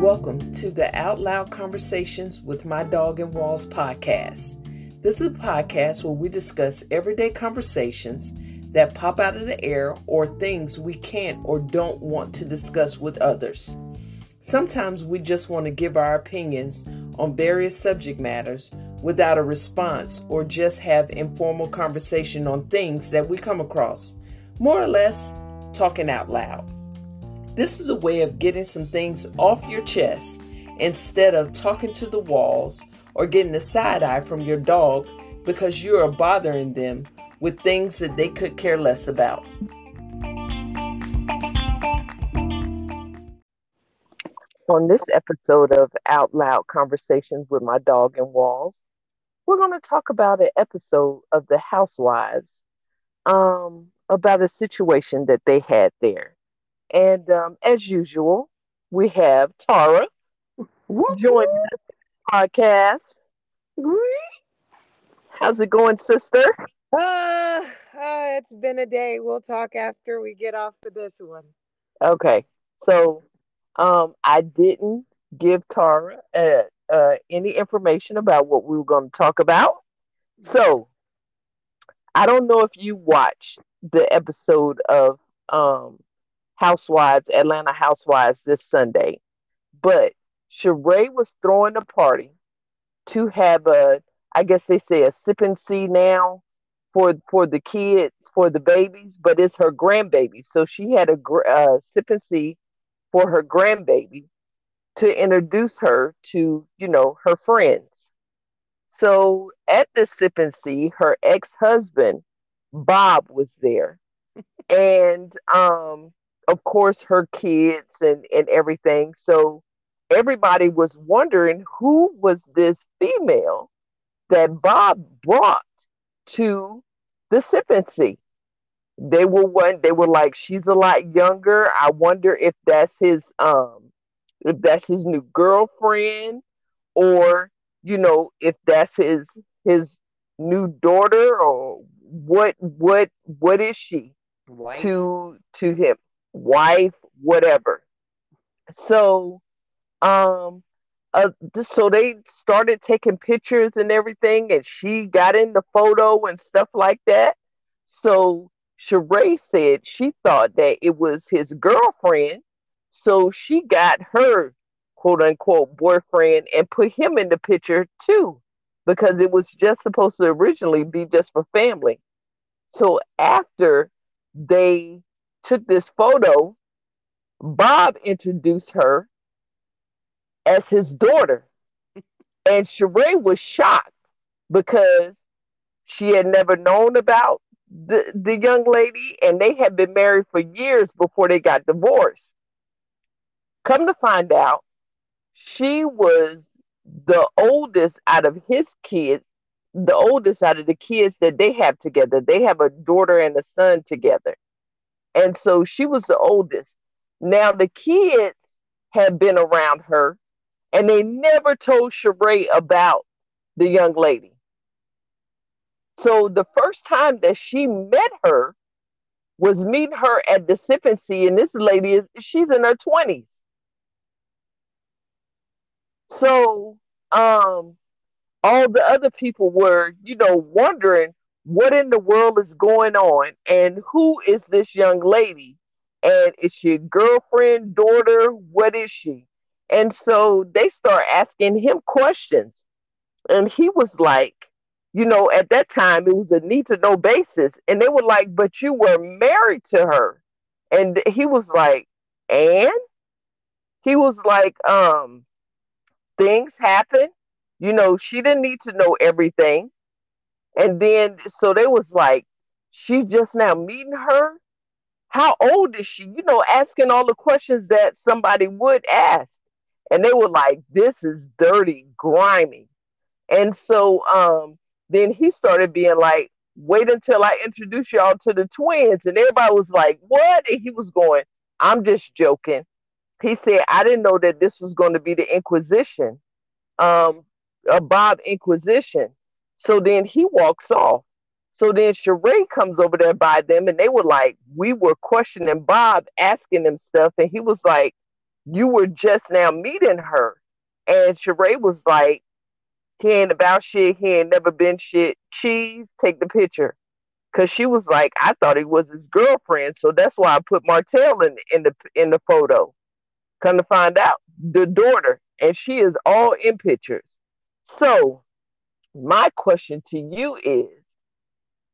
Welcome to the Out Loud Conversations with My Dog and Walls podcast. This is a podcast where we discuss everyday conversations that pop out of the air or things we can't or don't want to discuss with others. Sometimes we just want to give our opinions on various subject matters without a response or just have informal conversation on things that we come across. More or less, talking out loud. This is a way of getting some things off your chest instead of talking to the walls or getting a side eye from your dog because you are bothering them with things that they could care less about. On this episode of Out Loud Conversations with My Dog and Walls, we're going to talk about an episode of The Housewives, um, about a situation that they had there. And um, as usual, we have Tara joining us podcast. How's it going, sister? Uh, uh, it's been a day. We'll talk after we get off of this one. Okay. So um, I didn't give Tara uh, uh, any information about what we were going to talk about. So I don't know if you watched the episode of um, Housewives, Atlanta Housewives this Sunday. But Sheree was throwing a party to have a, I guess they say a sip and see now for for the kids, for the babies, but it's her grandbaby. So she had a uh, sip and see for her grandbaby to introduce her to, you know, her friends. So at the sip and see, her ex husband Bob was there, and um, of course her kids and and everything. So everybody was wondering who was this female that bob brought to the sip and see they were one they were like she's a lot younger. I wonder if that's his um if that's his new girlfriend or you know if that's his his new daughter or what what what is she Wife. to to him wife, whatever. So, um, uh, so they started taking pictures and everything, and she got in the photo and stuff like that. So Sheree said she thought that it was his girlfriend, so she got her quote unquote boyfriend and put him in the picture too, because it was just supposed to originally be just for family. So after they took this photo, Bob introduced her as his daughter. And Sheree was shocked because she had never known about the, the young lady and they had been married for years before they got divorced. Come to find out, she was the oldest out of his kids, the oldest out of the kids that they have together. They have a daughter and a son together. And so she was the oldest. Now the kids had been around her and they never told Sheree about the young lady. So the first time that she met her was meeting her at the sip and see, and this lady is she's in her 20s. So um all the other people were, you know, wondering what in the world is going on and who is this young lady? And is she a girlfriend daughter? What is she? And so they start asking him questions. And he was like you know at that time it was a need to know basis. And they were like but you were married to her. And he was like and? He was like um things happen. You know she didn't need to know everything and then so they was like, she just now meeting her. How old is she? You know, asking all the questions that somebody would ask. And they were like, this is dirty, grimy. And so um then he started being like, wait until I introduce y'all to the twins. And everybody was like, what? And he was going, I'm just joking. He said, I didn't know that this was going to be the Inquisition, um, a Bob Inquisition. So then he walks off. So then Sheree comes over there by them, and they were like, we were questioning Bob, asking him stuff, and he was like, you were just now meeting her. And Sheree was like, he ain't about shit. He ain't never been shit. Cheese, take the picture. Cause she was like, I thought he was his girlfriend, so that's why I put Martell in in the in the photo. Come to find out, the daughter, and she is all in pictures. So, my question to you is: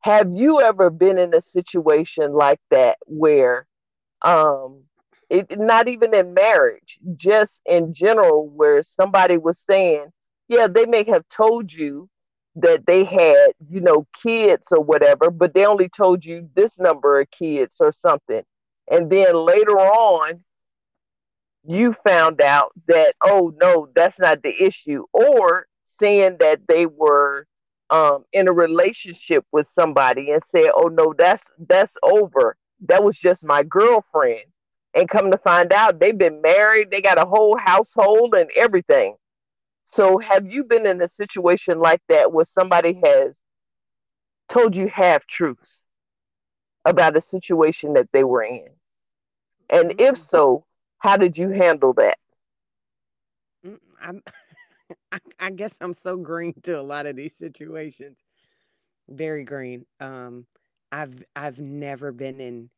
Have you ever been in a situation like that where, um, it not even in marriage, just in general, where somebody was saying, yeah, they may have told you that they had, you know, kids or whatever, but they only told you this number of kids or something. And then later on, you found out that, oh, no, that's not the issue. Or saying that they were um, in a relationship with somebody and said, oh, no, that's that's over. That was just my girlfriend. And come to find out, they've been married, they got a whole household and everything. So, have you been in a situation like that where somebody has told you half truths about a situation that they were in? And mm-hmm. if so, how did you handle that? Mm, I'm, I guess I'm so green to a lot of these situations. Very green. Um, I've I've never been in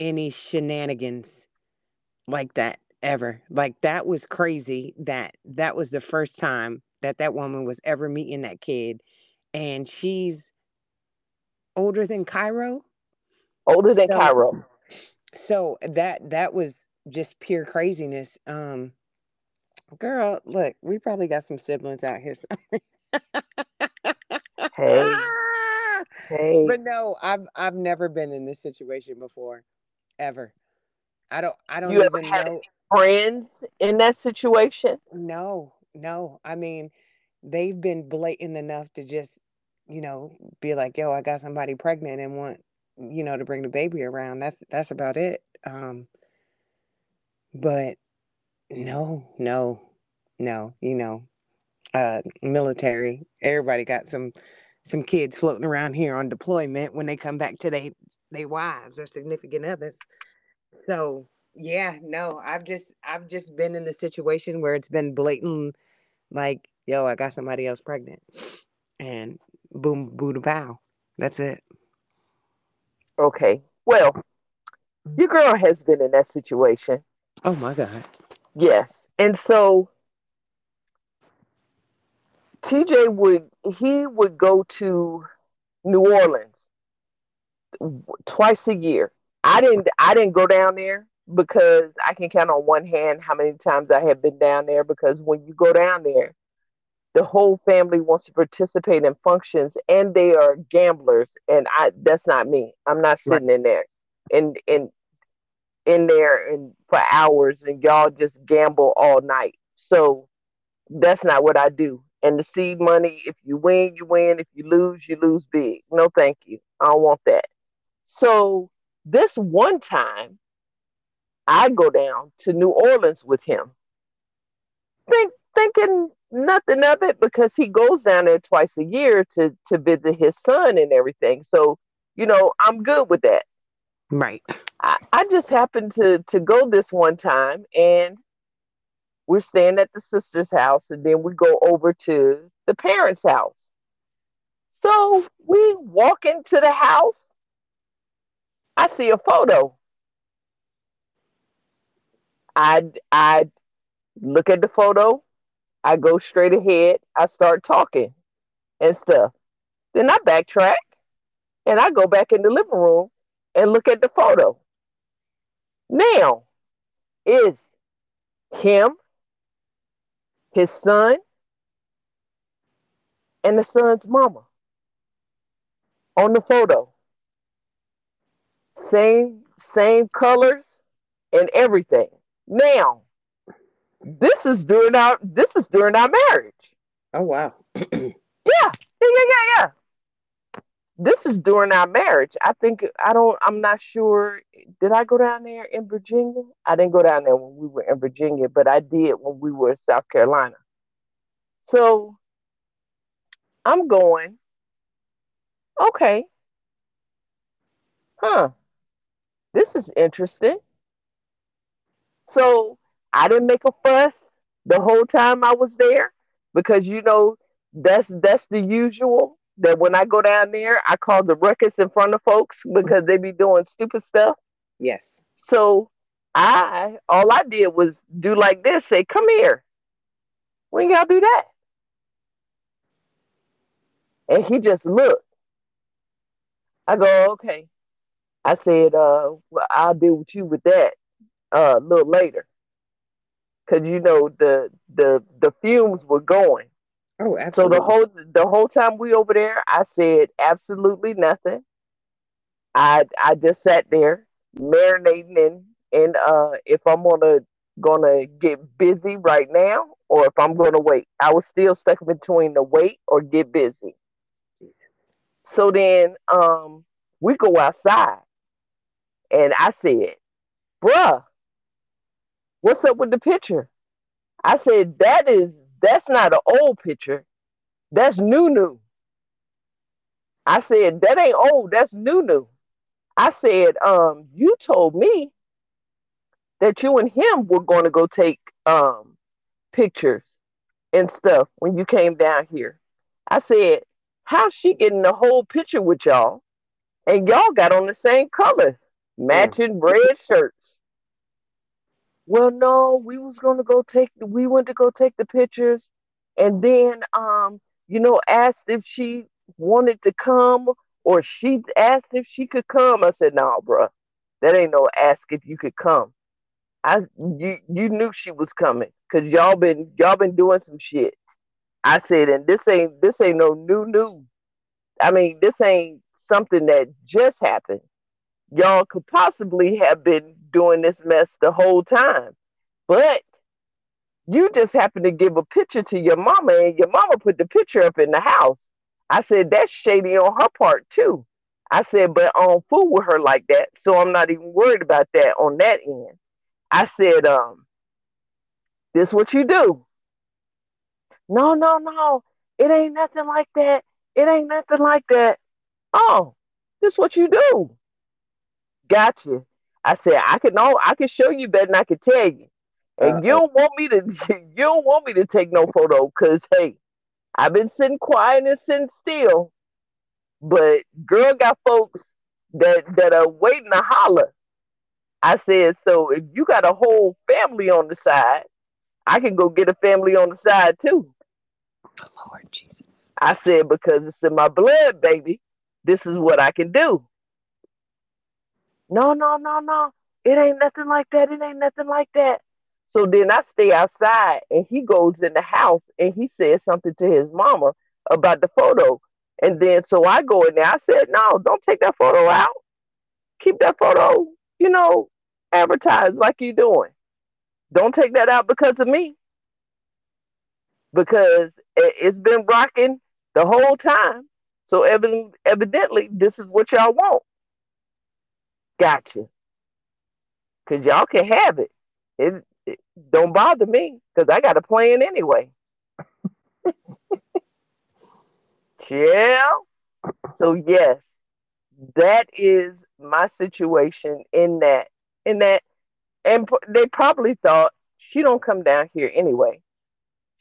any shenanigans like that ever. Like that was crazy that that was the first time that that woman was ever meeting that kid and she's older than Cairo. Older than so, Cairo. So that that was just pure craziness. Um girl, look, we probably got some siblings out here. hey. Hey. But no, I've I've never been in this situation before. Ever. I don't I don't you even know friends in that situation? No, no. I mean, they've been blatant enough to just, you know, be like, "Yo, I got somebody pregnant and want, you know, to bring the baby around." That's that's about it. Um but no, no. No, you know, uh military. Everybody got some some kids floating around here on deployment when they come back to they they wives or significant others. So yeah, no, I've just I've just been in the situation where it's been blatant, like, yo, I got somebody else pregnant, and boom, boo to pow. That's it. Okay. Well, your girl has been in that situation. Oh my god. Yes, and so TJ would he would go to New Orleans twice a year. I didn't I didn't go down there because I can count on one hand how many times I have been down there because when you go down there, the whole family wants to participate in functions and they are gamblers and I that's not me. I'm not sitting right. in there and in in there and for hours and y'all just gamble all night. So that's not what I do. And the seed money, if you win, you win. If you lose, you lose big. No, thank you. I don't want that. So this one time I go down to New Orleans with him, think, thinking nothing of it because he goes down there twice a year to to visit his son and everything. So you know, I'm good with that. Right. I, just happened to to go this one time and we're staying at the sister's house and then we go over to the parents' house. So we walk into the house. I see a photo I I look at the photo, I go straight ahead, I start talking and stuff. Then I backtrack and I go back in the living room and look at the photo. Now, is him, his son, and the son's mama on the photo. Same same colors and everything. Now, this is during our this is during our marriage. Oh wow. yeah, yeah, yeah, yeah, yeah. This is during our marriage. I think I don't. I'm not sure. Did I go down there in Virginia? I didn't go down there when we were in Virginia, but I did when we were in South Carolina. So I'm going. Okay. Huh. This is interesting. So I didn't make a fuss the whole time I was there because you know that's that's the usual that when I go down there, I call the ruckus in front of folks because they be doing stupid stuff. Yes. So I all I did was do like this, say, "Come here." When y'all do that? And he just looked. I go, okay. I said, uh, well, I'll deal with you with that uh, a little later. Cause you know the the the fumes were going. Oh, absolutely. So the whole the whole time we over there, I said absolutely nothing. I I just sat there marinating in and uh if I'm gonna gonna get busy right now or if I'm gonna wait. I was still stuck between the wait or get busy. So then um we go outside and I said, bruh, what's up with the picture? I said, that is that's not an old picture. That's new new. I said, that ain't old, that's new new. I said, um, you told me that you and him were going to go take um pictures and stuff when you came down here. I said, how's she getting the whole picture with y'all? And y'all got on the same colors, matching yeah. red shirts. Well, no, we was gonna go take we went to go take the pictures and then um, you know, asked if she wanted to come or she asked if she could come. I said, no, nah, bro. That ain't no ask if you could come. I you you knew she was coming because y'all been y'all been doing some shit. I said, and this ain't this ain't no new news. I mean, this ain't something that just happened. Y'all could possibly have been doing this mess the whole time, but you just happened to give a picture to your mama, and your mama put the picture up in the house. I said that's shady on her part too. I said, but I don't fool with her like that, so I'm not even worried about that on that end. I said, um, this what you do. No, no, no. It ain't nothing like that. It ain't nothing like that. Oh, this what you do. Gotcha. I said, I can know I can show you better than I can tell you. And uh, you don't want me to you don't want me to take no photo because hey, I've been sitting quiet and sitting still. But girl got folks that that are waiting to holler. I said, so if you got a whole family on the side, I can go get a family on the side too. Lord Jesus. I said, because it's in my blood, baby. This is what I can do. No, no, no, no. It ain't nothing like that. It ain't nothing like that. So then I stay outside and he goes in the house and he says something to his mama about the photo. And then so I go in there. I said, no, don't take that photo out. Keep that photo, you know, advertised like you're doing. Don't take that out because of me. Because it's been rocking the whole time. So evidently, this is what y'all want. Gotcha. Because y'all can have it. it don't bother me because I got a plan anyway. yeah. So yes, that is my situation in that in that and they probably thought she don't come down here anyway.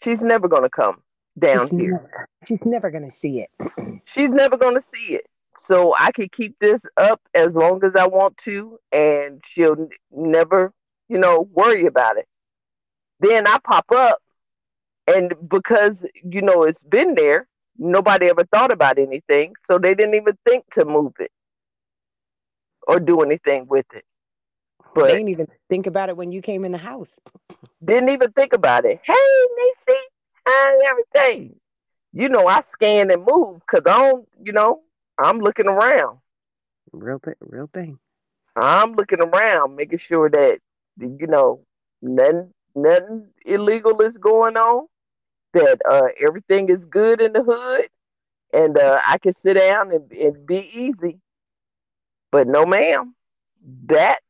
She's never going to come down she's here. Never, she's never going to see it. she's never going to see it. So I can keep this up as long as I want to and she'll never, you know, worry about it. Then I pop up, and because you know it's been there, nobody ever thought about anything, so they didn't even think to move it or do anything with it. But they didn't even think about it when you came in the house. Didn't even think about it. Hey, Nisi, and everything. You know, I scan and move because I don't, you know, I'm looking around. Real, thing. real thing. I'm looking around, making sure that you know nothing nothing illegal is going on, that uh, everything is good in the hood, and uh, I can sit down and, and be easy. But no, ma'am, that,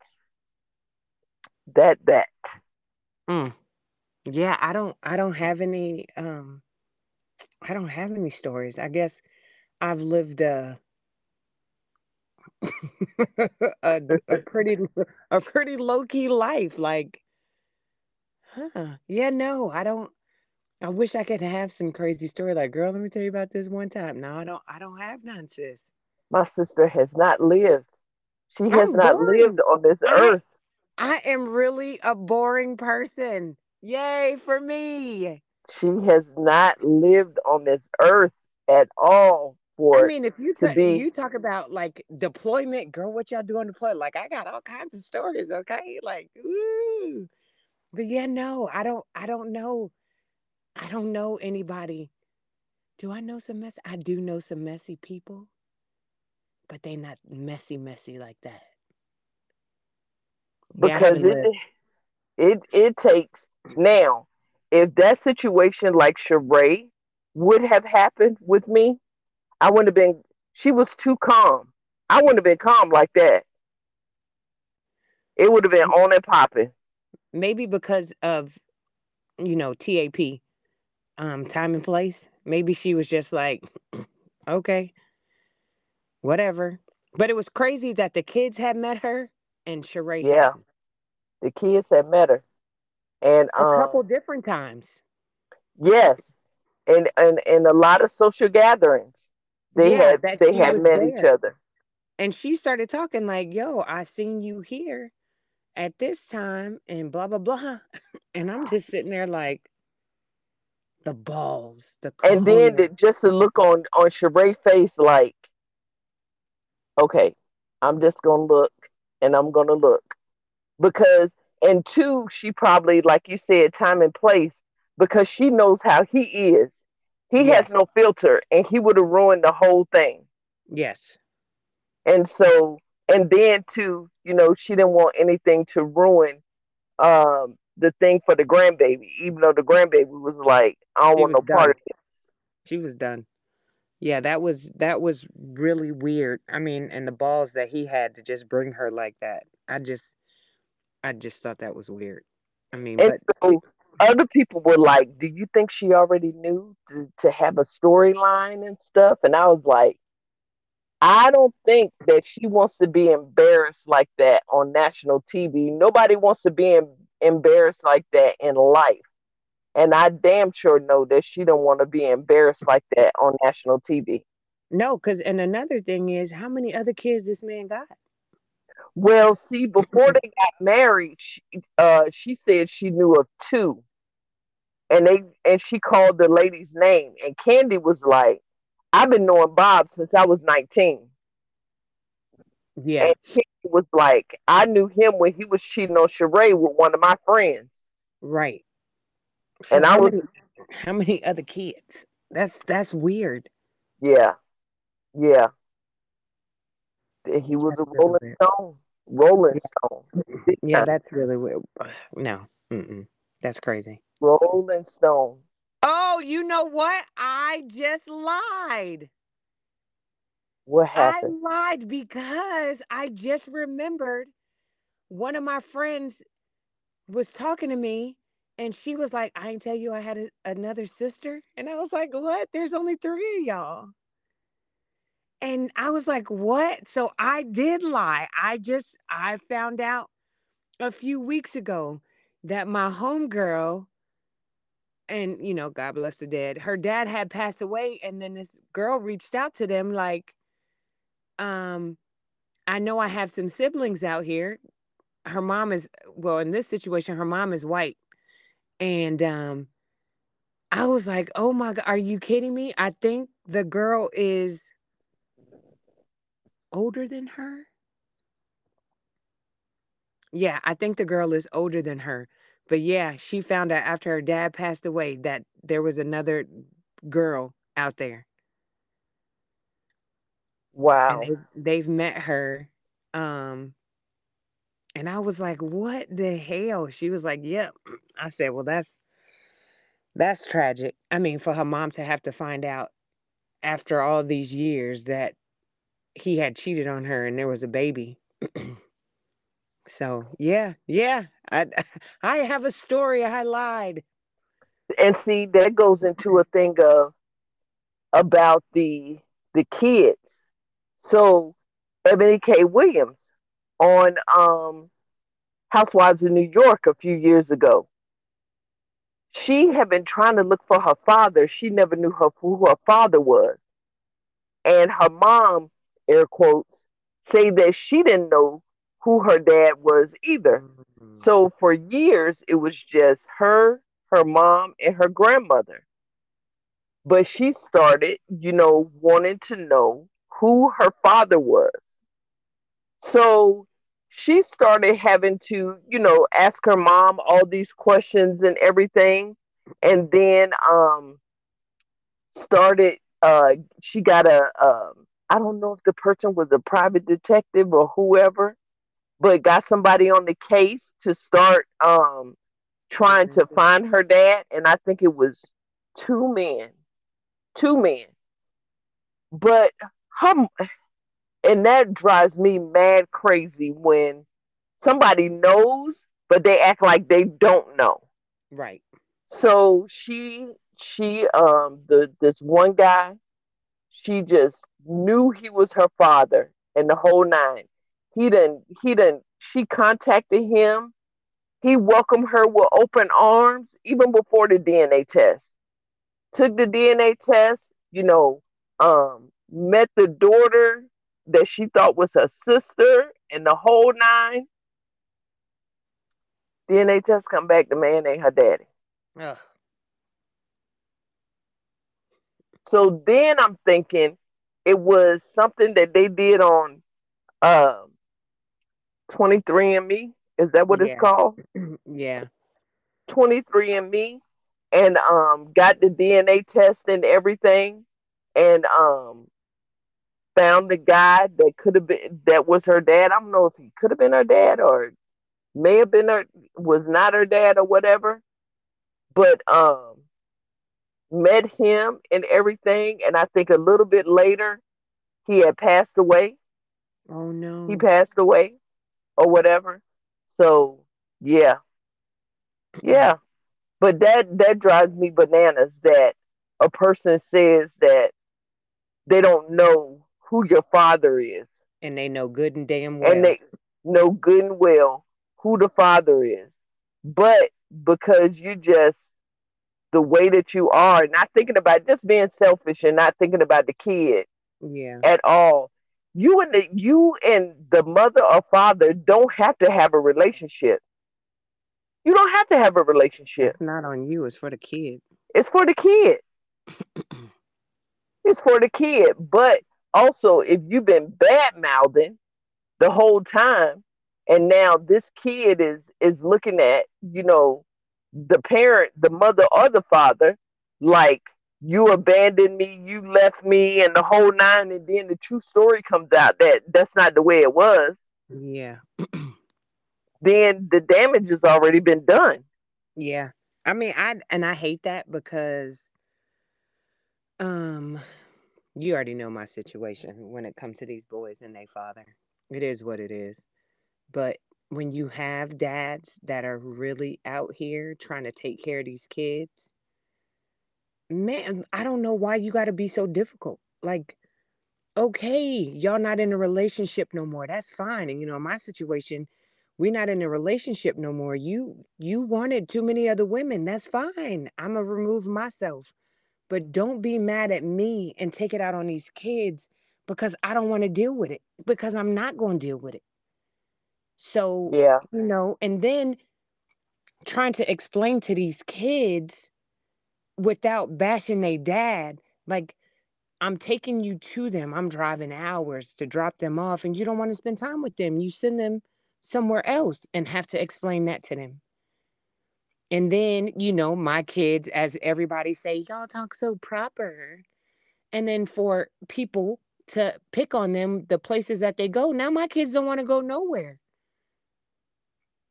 that, that. Mm. Yeah, I don't, I don't have any, um, I don't have any stories. I guess I've lived a, a, a pretty, a pretty low key life. Like Huh. Yeah, no, I don't I wish I could have some crazy story like, girl, let me tell you about this one time. No, I don't I don't have none, sis. My sister has not lived. She has I'm not lived on this I earth. I am really a boring person. Yay for me. She has not lived on this earth at all for it mean, if you ta- be you talk about like deployment, girl, what y'all doing deploy? Like I got all kinds of stories, okay? Like, ooh. But yeah, no, I don't I don't know. I don't know anybody. Do I know some mess? I do know some messy people, but they not messy, messy like that. Because haven't it it it takes now if that situation like Sheree would have happened with me, I wouldn't have been she was too calm. I wouldn't have been calm like that. It would have been on and popping. Maybe because of, you know, TAP, um, time and place. Maybe she was just like, okay, whatever. But it was crazy that the kids had met her and Sheree Yeah. The kids had met her. And A um couple different times. yes. And and and a lot of social gatherings. They Yeah, had they had met each other. And she started talking like, yo, I seen you here at this time and blah, blah, blah. And I'm just sitting there like, the balls, the And then the, just to look on on Sheree's face like, okay, I'm just gonna look and I'm gonna look. because and two she probably like you said time and place because she knows how he is he has no filter and he would have ruined the whole thing yes. and so and then too you know she didn't want anything to ruin um the thing for the grandbaby even though the grandbaby was like i don't She want no part of done. it She was done. Yeah, that was that was really weird. I mean, and the balls that he had to just bring her like that. I just I just thought that was weird. I mean, and but so other people were like do you think she already knew to, to have a storyline and stuff and i was like I don't think that she wants to be embarrassed like that on national TV. Nobody wants to be em- embarrassed like that in life. And I damn sure know that she don't want to be embarrassed like that on national TV. no, because and another thing is how many other kids this man got? Well, see, before they got married, she, uh, she said she knew of two, and they and she called the lady's name, and Kandi was like, "I've been knowing Bob since I was 19." Yeah, And Kandi was like, "I knew him when he was cheating on Sheree with one of my friends." right. So And I was many how many other kids? That's that's weird. Yeah, yeah. He was That's a Rolling. Stone. Rolling Stone. Yeah, that's really weird. No, mm-mm. that's crazy. Rolling Stone. Oh, you know what? I just lied. What happened? I lied because I just remembered one of my friends was talking to me and she was like, I didn't tell you I had a, another sister. And I was like, what? There's only three of y'all. And I was like, what? So I did lie. I just, I found out a few weeks ago that my homegirl, and you know, God bless the dead, her dad had passed away. And then this girl reached out to them like, um, I know I have some siblings out here. Her mom is well, in this situation, her mom is white. And um, I was like, oh my God, are you kidding me? I think the girl is older than her. Yeah, I think the girl is older than her. But yeah, she found out after her dad passed away that there was another girl out there. Wow. they they've met her. Um, and I was like, what the hell? She was like, Yep. I said, Well, that's that's tragic. I mean, for her mom to have to find out after all these years that he had cheated on her and there was a baby. so yeah, yeah. I I have a story. I lied. And see, that goes into a thing of about the the kids. So Ebony K. Williams on um Housewives of New York a few years ago. she had been trying to look for her father. She never knew her, who her father was. And her mom, air quotes, say that she didn't know who her dad was either. Mm-hmm. So for years, it was just her, her mom, and her grandmother. But she started, you know, wanting to know who her father was. So she started having to, you know, ask her mom all these questions and everything. And then um started uh she got a um I don't know if the person was a private detective or whoever, but got somebody on the case to start um trying to mm-hmm. find her dad and I think it was two men. Two men. But her and that drives me mad crazy when somebody knows but they act like they don't know right so she she um the this one guy she just knew he was her father and the whole nine he didn't he didn't she contacted him he welcomed her with open arms even before the dna test took the dna test you know um met the daughter that she thought was her sister and the whole nine. DNA test come back, the man ain't her daddy. Ugh. So then I'm thinking it was something that they did on um 23andMe. Is that what yeah. it's called? yeah. 23andMe and um got the DNA test and everything. And um found the guy that could have been that was her dad. I don't know if he could have been her dad or may have been her was not her dad or whatever. But um met him and everything and I think a little bit later he had passed away. Oh no. He passed away or whatever. So yeah. Yeah. But that that drives me bananas that a person says that they don't know who your father is. And they know good and damn well. And they know good and well who the father is. But because you just the way that you are, not thinking about just being selfish and not thinking about the kid yeah. at all. You and the you and the mother or father don't have to have a relationship. You don't have to have a relationship. It's not on you, it's for the kid. It's for the kid. it's for the kid. But also if you've been bad mouthing the whole time and now this kid is is looking at you know the parent the mother or the father like you abandoned me you left me and the whole nine and then the true story comes out that that's not the way it was yeah then the damage has already been done yeah i mean i and i hate that because um you already know my situation when it comes to these boys and their father. It is what it is. But when you have dads that are really out here trying to take care of these kids, man, I don't know why you got to be so difficult. Like, okay, y'all not in a relationship no more. That's fine. And you know, in my situation, we're not in a relationship no more. You you wanted too many other women. That's fine. I'm gonna remove myself. But don't be mad at me and take it out on these kids because I don't want to deal with it because I'm not going to deal with it. So, yeah, you know, and then trying to explain to these kids without bashing their dad, like, I'm taking you to them. I'm driving hours to drop them off, and you don't want to spend time with them. You send them somewhere else and have to explain that to them. And then, you know, my kids, as everybody say, y'all talk so proper. And then for people to pick on them, the places that they go, now my kids don't want to go nowhere.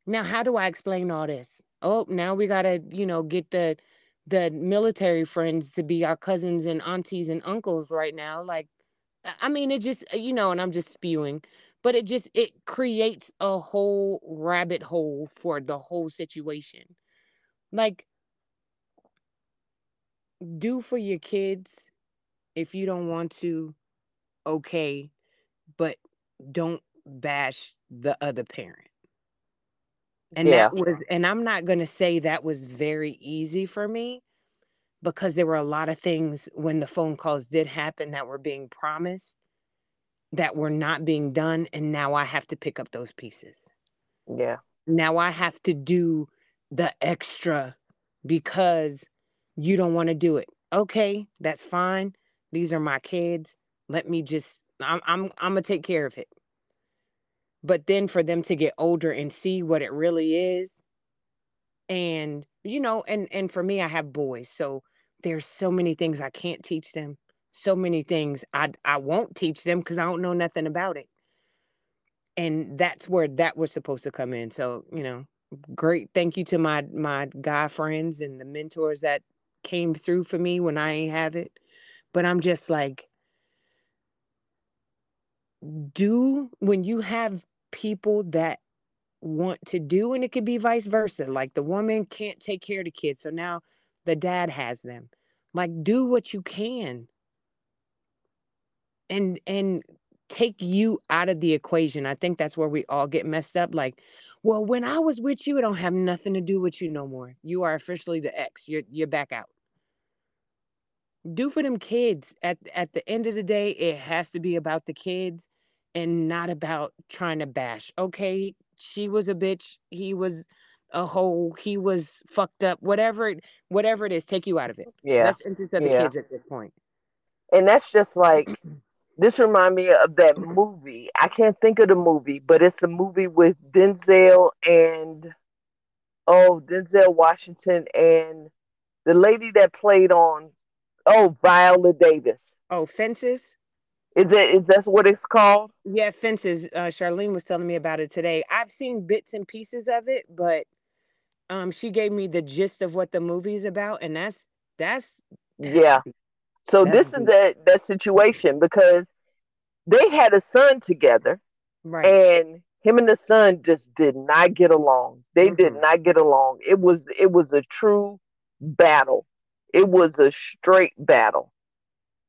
Now, how do I explain all this? Oh, now we gotta, you know, get the the military friends to be our cousins and aunties and uncles right now. Like, I mean, it just, uh, you know, and I'm just spewing, but it just it creates a whole rabbit hole for the whole situation. Like, do for your kids if you don't want to, okay, but don't bash the other parent. And yeah. that was, and I'm not going to say that was very easy for me because there were a lot of things when the phone calls did happen that were being promised that were not being done. And now I have to pick up those pieces. Yeah. Now I have to do the extra because you don't want to do it. Okay, that's fine. These are my kids. Let me just I'm I'm I'm gonna take care of it. But then for them to get older and see what it really is, and you know, and and for me, I have boys, so there's so many things I can't teach them. So many things I I won't teach them because I don't know nothing about it. And that's where that was supposed to come in. So, you know, great thank you to my my guy friends and the mentors that came through for me when I ain't have it. But I'm just like, do when you have people that want to do, and it could be vice versa. Like the woman can't take care of the kids, so now the dad has them. Like, do what you can. And and take you out of the equation. I think that's where we all get messed up. Like, well, when I was with you, it don't have nothing to do with you no more. You are officially the ex. You're you're back out do for them kids at at the end of the day it has to be about the kids and not about trying to bash okay she was a bitch he was a hoe he was fucked up whatever whatever it is take you out of it yeah let's interest the yeah. kids at this point. point and that's just like this remind me of that movie i can't think of the movie but it's a movie with denzel and oh denzel washington and the lady that played on Oh, Viola Davis. Oh, Fences. Is that is that what it's called? Yeah, Fences. Uh, Charlene was telling me about it today. I've seen bits and pieces of it, but um, she gave me the gist of what the movie's about, and that's that's, that's yeah. So this is that that situation because they had a son together, right? And him and the son just did not get along. They mm-hmm. did not get along. It was it was a true battle. It was a straight battle.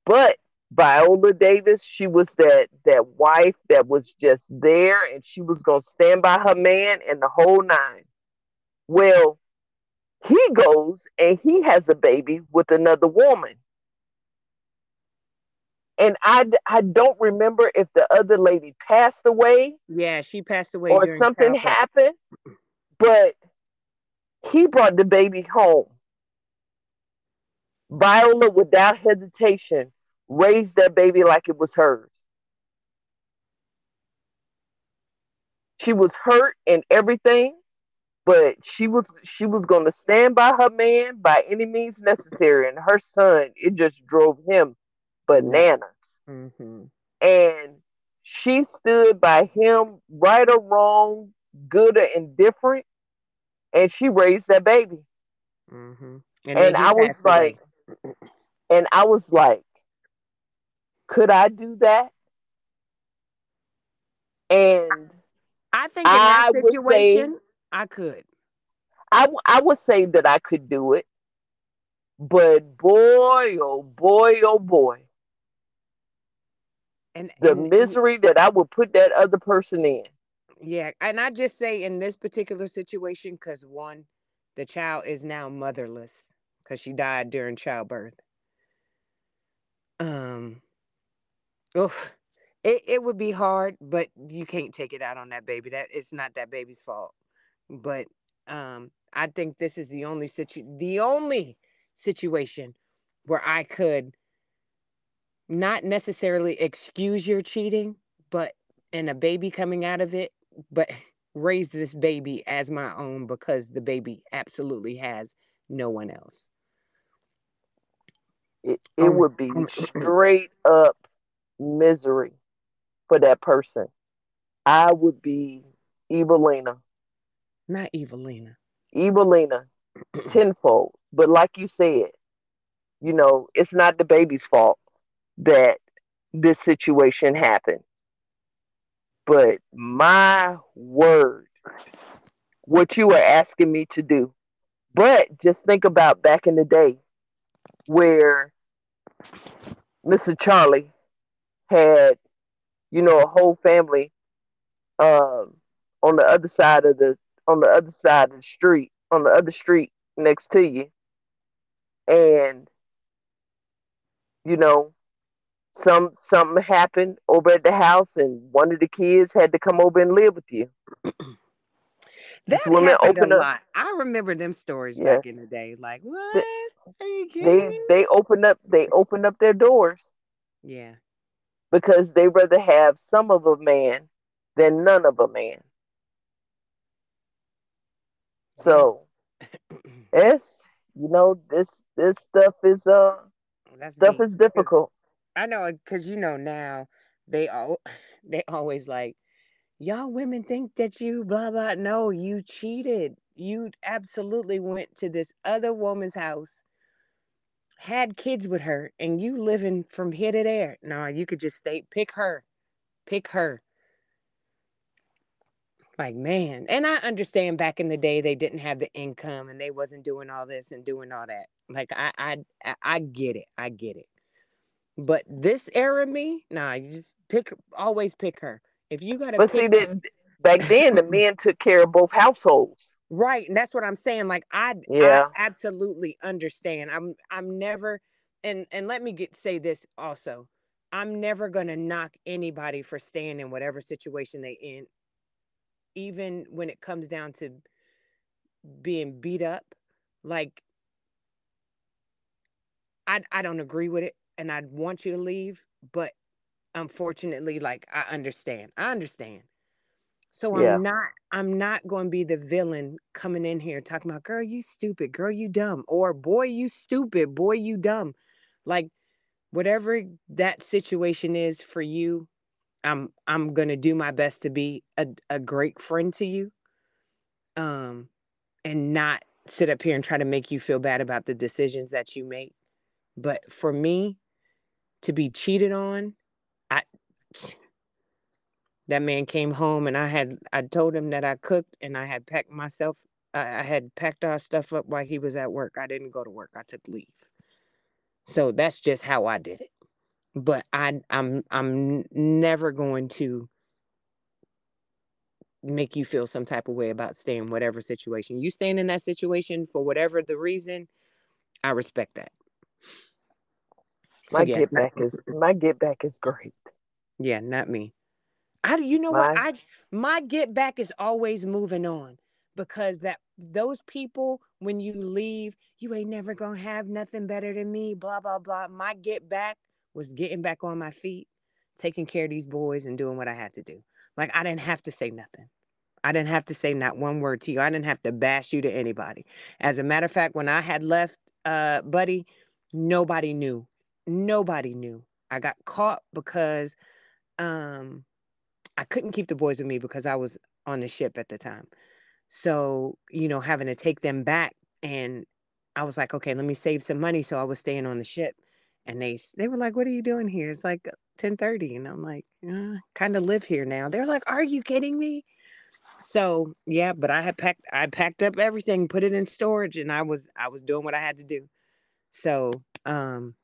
But Viola Davis, she was that that wife that was just there and she was gonna stand by her man and the whole nine. Well, he goes and he has a baby with another woman. And I, I don't remember if the other lady passed away. Yeah, she passed away. Or something happened. But he brought the baby home. Viola, without hesitation, raised that baby like it was hers. She was hurt and everything, but she was she was going to stand by her man by any means necessary. And her son, it just drove him bananas. Mm-hmm. And she stood by him, right or wrong, good or indifferent, and she raised that baby. Mm-hmm. And, and I was like, and I was like, could I do that? And I think in that I situation, say, I could. I, I would say that I could do it. But boy, oh boy, oh boy. And the and, misery that I would put that other person in. Yeah. And I just say in this particular situation, because one, the child is now motherless because she died during childbirth. Um, oof, it, it would be hard, but you can't take it out on that baby. That it's not that baby's fault. But um, I think this is the only situ the only situation where I could not necessarily excuse your cheating, but and a baby coming out of it, but raise this baby as my own because the baby absolutely has no one else. It, it um, would be um, straight up misery for that person. I would be Evelina. Not Evelina. Evelina, tenfold. But like you said, you know, it's not the baby's fault that this situation happened. But my word, what you are asking me to do. But just think about back in the day where Mr. Charlie had, you know, a whole family um, on the other side of the on the other side of the street, on the other street next to you, and you know, some something happened over at the house, and one of the kids had to come over and live with you. That women happened a up- lot. I remember them stories Yes. back in the day. Like, what? Are you kidding They me? they open up they opened up their doors Yeah. Because they rather have some of a man than none of a man. So it's you know this this stuff is uh That's stuff deep. is difficult. I know because you know now they all they always like y'all women think that you blah blah. No, you cheated. You absolutely went to this other woman's house, had kids with her, and you living from here to there. No, you could just stay pick her, pick her. Like man, and I understand back in the day they didn't have the income and they wasn't doing all this and doing all that. Like I I I- get it. I get it. But this era me, nah, you just pick always pick her. If you gotta But see pick that back then the men took care of both households. Right, and that's what I'm saying. Like I Yeah. I absolutely understand. I'm I'm never and and let me get say this also. I'm never gonna knock anybody for staying in whatever situation they in, even when it comes down to being beat up. Like I I don't agree with it and I'd want you to leave, but unfortunately, like I understand. I understand. So Yeah. I'm not I'm not going to be the villain coming in here talking about girl you stupid, girl you dumb or boy you stupid, boy you dumb. Like whatever that situation is for you, I'm I'm going to do my best to be a, a great friend to you. Um and not sit up here and try to make you feel bad about the decisions that you make. But for me to be cheated on, I that man came home and I had I told him that I cooked and I had packed myself I, I had packed our stuff up while he was at work. I didn't go to work. I took leave. So that's just how I did it. But I I'm I'm never going to make you feel some type of way about staying whatever situation. You staying in that situation for whatever the reason, I respect that. So, My yeah, get back is my get back is great. Yeah, not me. I you know what? I my get back is always moving on because that those people when you leave, you ain't never gonna have nothing better than me, blah blah blah. My get back was getting back on my feet, taking care of these boys and doing what I had to do. Like I didn't have to say nothing. I didn't have to say not one word to you. I didn't have to bash you to anybody. As a matter of fact, when I had left uh buddy, nobody knew. Nobody knew. I got caught because um I couldn't keep the boys with me because I was on the ship at the time. So, you know, having to take them back and I was like, okay, let me save some money. So I was staying on the ship. And they they were like, What are you doing here? It's like 1030. And I'm like, uh, kind of live here now. They're like, Are you kidding me? So yeah, but I had packed I packed up everything, put it in storage, and I was I was doing what I had to do. So um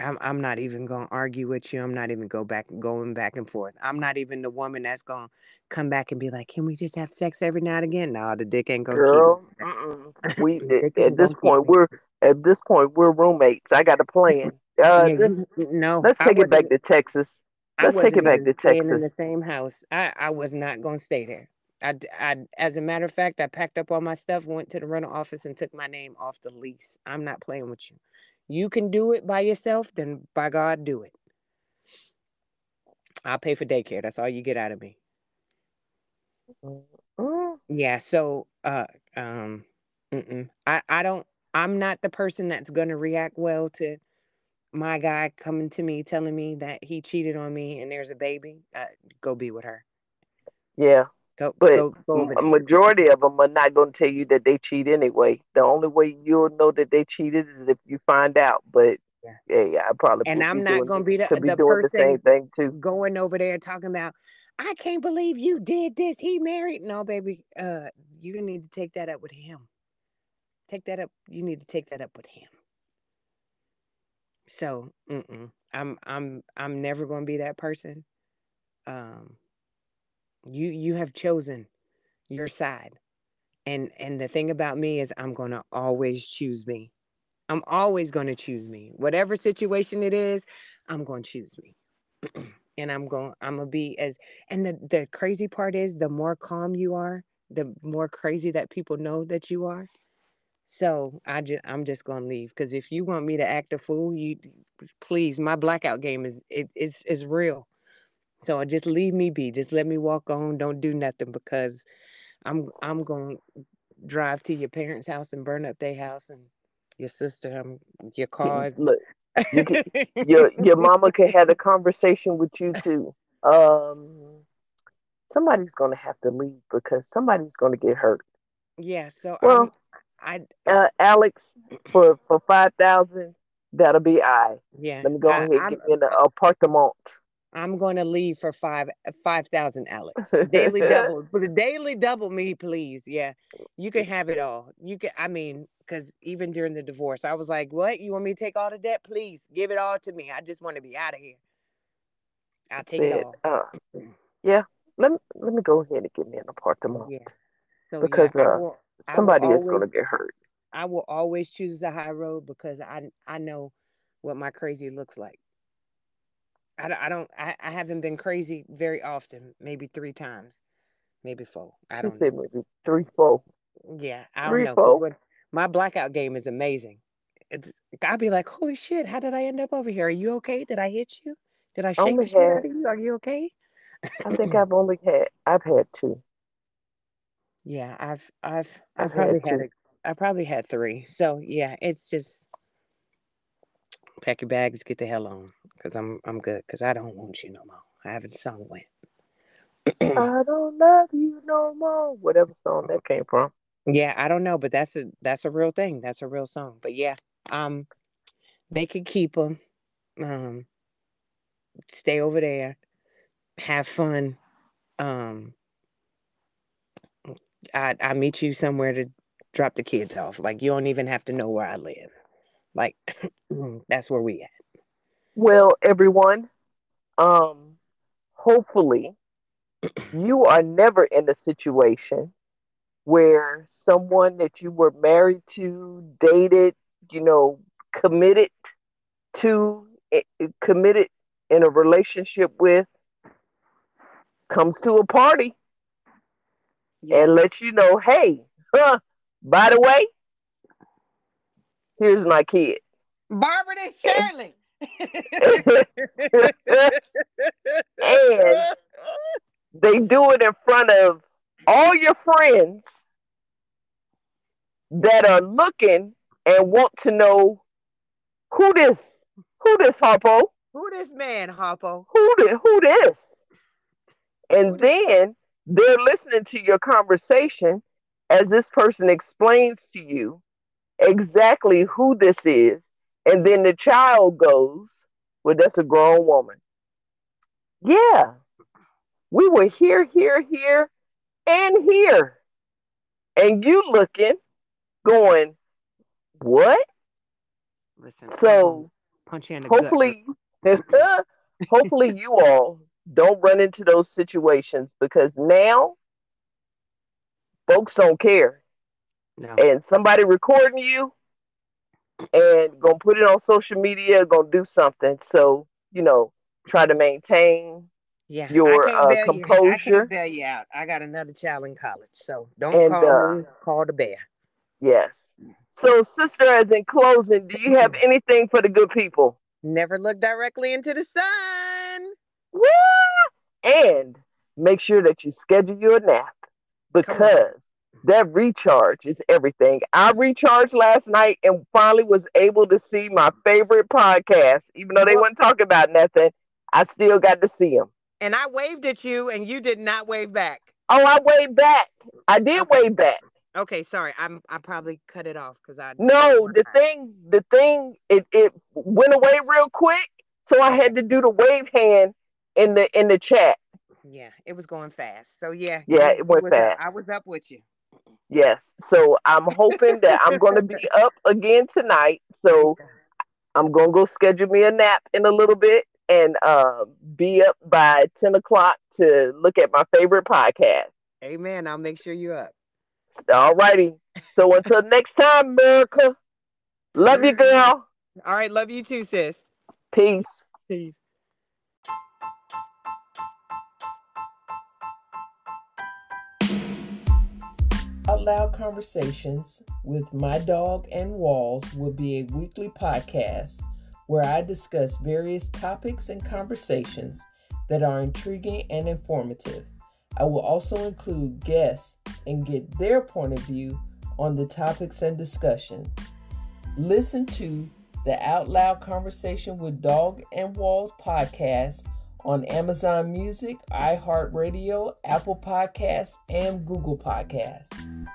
I'm I'm not even gonna argue with you. I'm not even go back going back and forth. I'm not even the woman that's gonna come back and be like, "Can we just have sex every now and again?" No, the dick ain't gonna Girl, we at, at this point we're at this point we're roommates. I got a plan. Uh, Yeah, let's no, let's take it back to Texas. Let's take it back to Texas. in the same house. I I was not gonna stay there. I I as a matter of fact, I packed up all my stuff, went to the rental office, and took my name off the lease. I'm not playing with you. You can do it by yourself, then by God, do it. I'll pay for daycare. That's all you get out of me. Mm, Yeah, so uh um mm-mm. I I don't I'm not the person that's going to react well to my guy coming to me telling me that he cheated on me and there's a baby. Uh, go be with her. yeah, Go but go go a majority of them are not going to tell you that they cheat anyway. The only way you'll know that they cheated is if you find out. But Yeah. yeah, I probably And I'm not going to be the to be the doing the same person thing too. going over there talking about I can't believe you did this. He married. No, baby. Uh you need to take that up with him. Take that up. You need to take that up with him. So, mm-mm. I'm I'm I'm never going to be that person. Um, you you have chosen your side. And and the thing about me is I'm going to always choose me. I'm always going to choose me. Whatever situation it is, I'm going to choose me. and I'm going I'm going to be as and the the crazy part is the more calm you are, the more crazy that people know that you are. So I just I'm just gonna leave because if you want me to act a fool, you please my blackout game is it, it's it's real. So just leave me be. Just let me walk on. Don't do nothing because I'm I'm gonna drive to your parents' house and burn up their house and your sister um, your car. Look, you can, your your mama could have a conversation with you too. Um, somebody's gonna have to leave because somebody's gonna get hurt. Yeah. So Well, I uh, Alex, for for five thousand, that'll be I. yeah Let me go I, ahead and get me an apartment. I'm going to leave for five five thousand, Alex. Daily double, for the daily double me, please. Yeah, you can have it all. You can. I mean, because even during the divorce, I was like, "What? You want me to take all the debt? Please give it all to me. I just want to be out of here. I'll take it Said, all." uh, yeah. Let me let me go ahead and get me an apartment Yeah. So because yeah, uh, will. I will somebody is gonna get hurt. I will always choose the high road because I I know what my crazy looks like. I don't I don't I, I haven't been crazy very often, maybe three times, maybe four. I don't know. maybe three, four, Yeah, I don't three, four. my blackout game is amazing. It's I'll be like, holy shit, how did I end up over here? Are you okay? Did I hit you? Did I shake the only shit out had. you? Are you okay? I think I've only had. I've had two. Yeah, I've I've I've I've probably had had a I probably had three. So yeah, it's just pack your bags, get the hell on, cause I'm I'm good, cause I don't want you no more. I haven't sung went. I don't love you no more. Whatever song that came from. yeah, I don't know, but that's a that's a real thing. That's a real song. But yeah, um, they could keep them. Um, stay over there, have fun. Um, I I meet you somewhere to drop the kids off. Like you don't even have to know where I live. Like that's where we at. Well, everyone, um, hopefully you are never in a situation where someone that you were married to, dated, you know, committed to, eh, eh, committed in a relationship with, comes to a party and lets you know, hey, huh, by the way, here's my kid. Barbara and Shirley. And they do it in front of all your friends that are looking and want to know who this, who this Harpo, Who this man, Harpo? who this, who this, and then they're listening to your conversation as this person explains to you exactly who this is, and then the child goes, "Well, that's a grown woman." Yeah, we were here, here, here, and here, and you looking, going, "What?" Listen, So punch you in the hopefully, hopefully you all don't run into those situations because now folks don't care, No. and somebody recording you and gonna put it on social media, gonna do something. So you know, try to maintain Yeah, your, uh, bail You, I composure. can't bail you out. I got another child in college, so don't And, call uh. Call the bear. Yes. So, sister, as in closing, do you have anything for the good people? Never look directly into the sun. Woo! And make sure that you schedule your nap because that recharge is everything. I recharged last night and finally was able to see my favorite podcast, even though they weren't talking about nothing. I still got to see them. And I waved at you, and you did not wave back. Oh, I waved back. I did Okay. wave back. Okay, sorry. I'm. I probably cut it off because I. No, the thing, the thing, it, it went away real quick, so I had to do the wave hand in the in the chat. Yeah, it was going fast. So yeah. Yeah, it went was up- fast. I was up with you. Yes, so I'm hoping that I'm going to be up again tonight. So I'm gonna go schedule me a nap in a little bit and uh, be up by ten o'clock to look at my favorite podcast. Amen. I'll make sure you're up. All righty. So until next time, America. Love you, girl. All right. Love you too, sis. Peace. Peace. Loud Conversations with My Dog and Walls will be a weekly podcast where I discuss various topics and conversations that are intriguing and informative. I will also include guests and get their point of view on the topics and discussions. Listen to the Out Loud Conversation with Dog and Walls podcast on Amazon Music, iHeartRadio, Apple Podcasts, and Google Podcasts.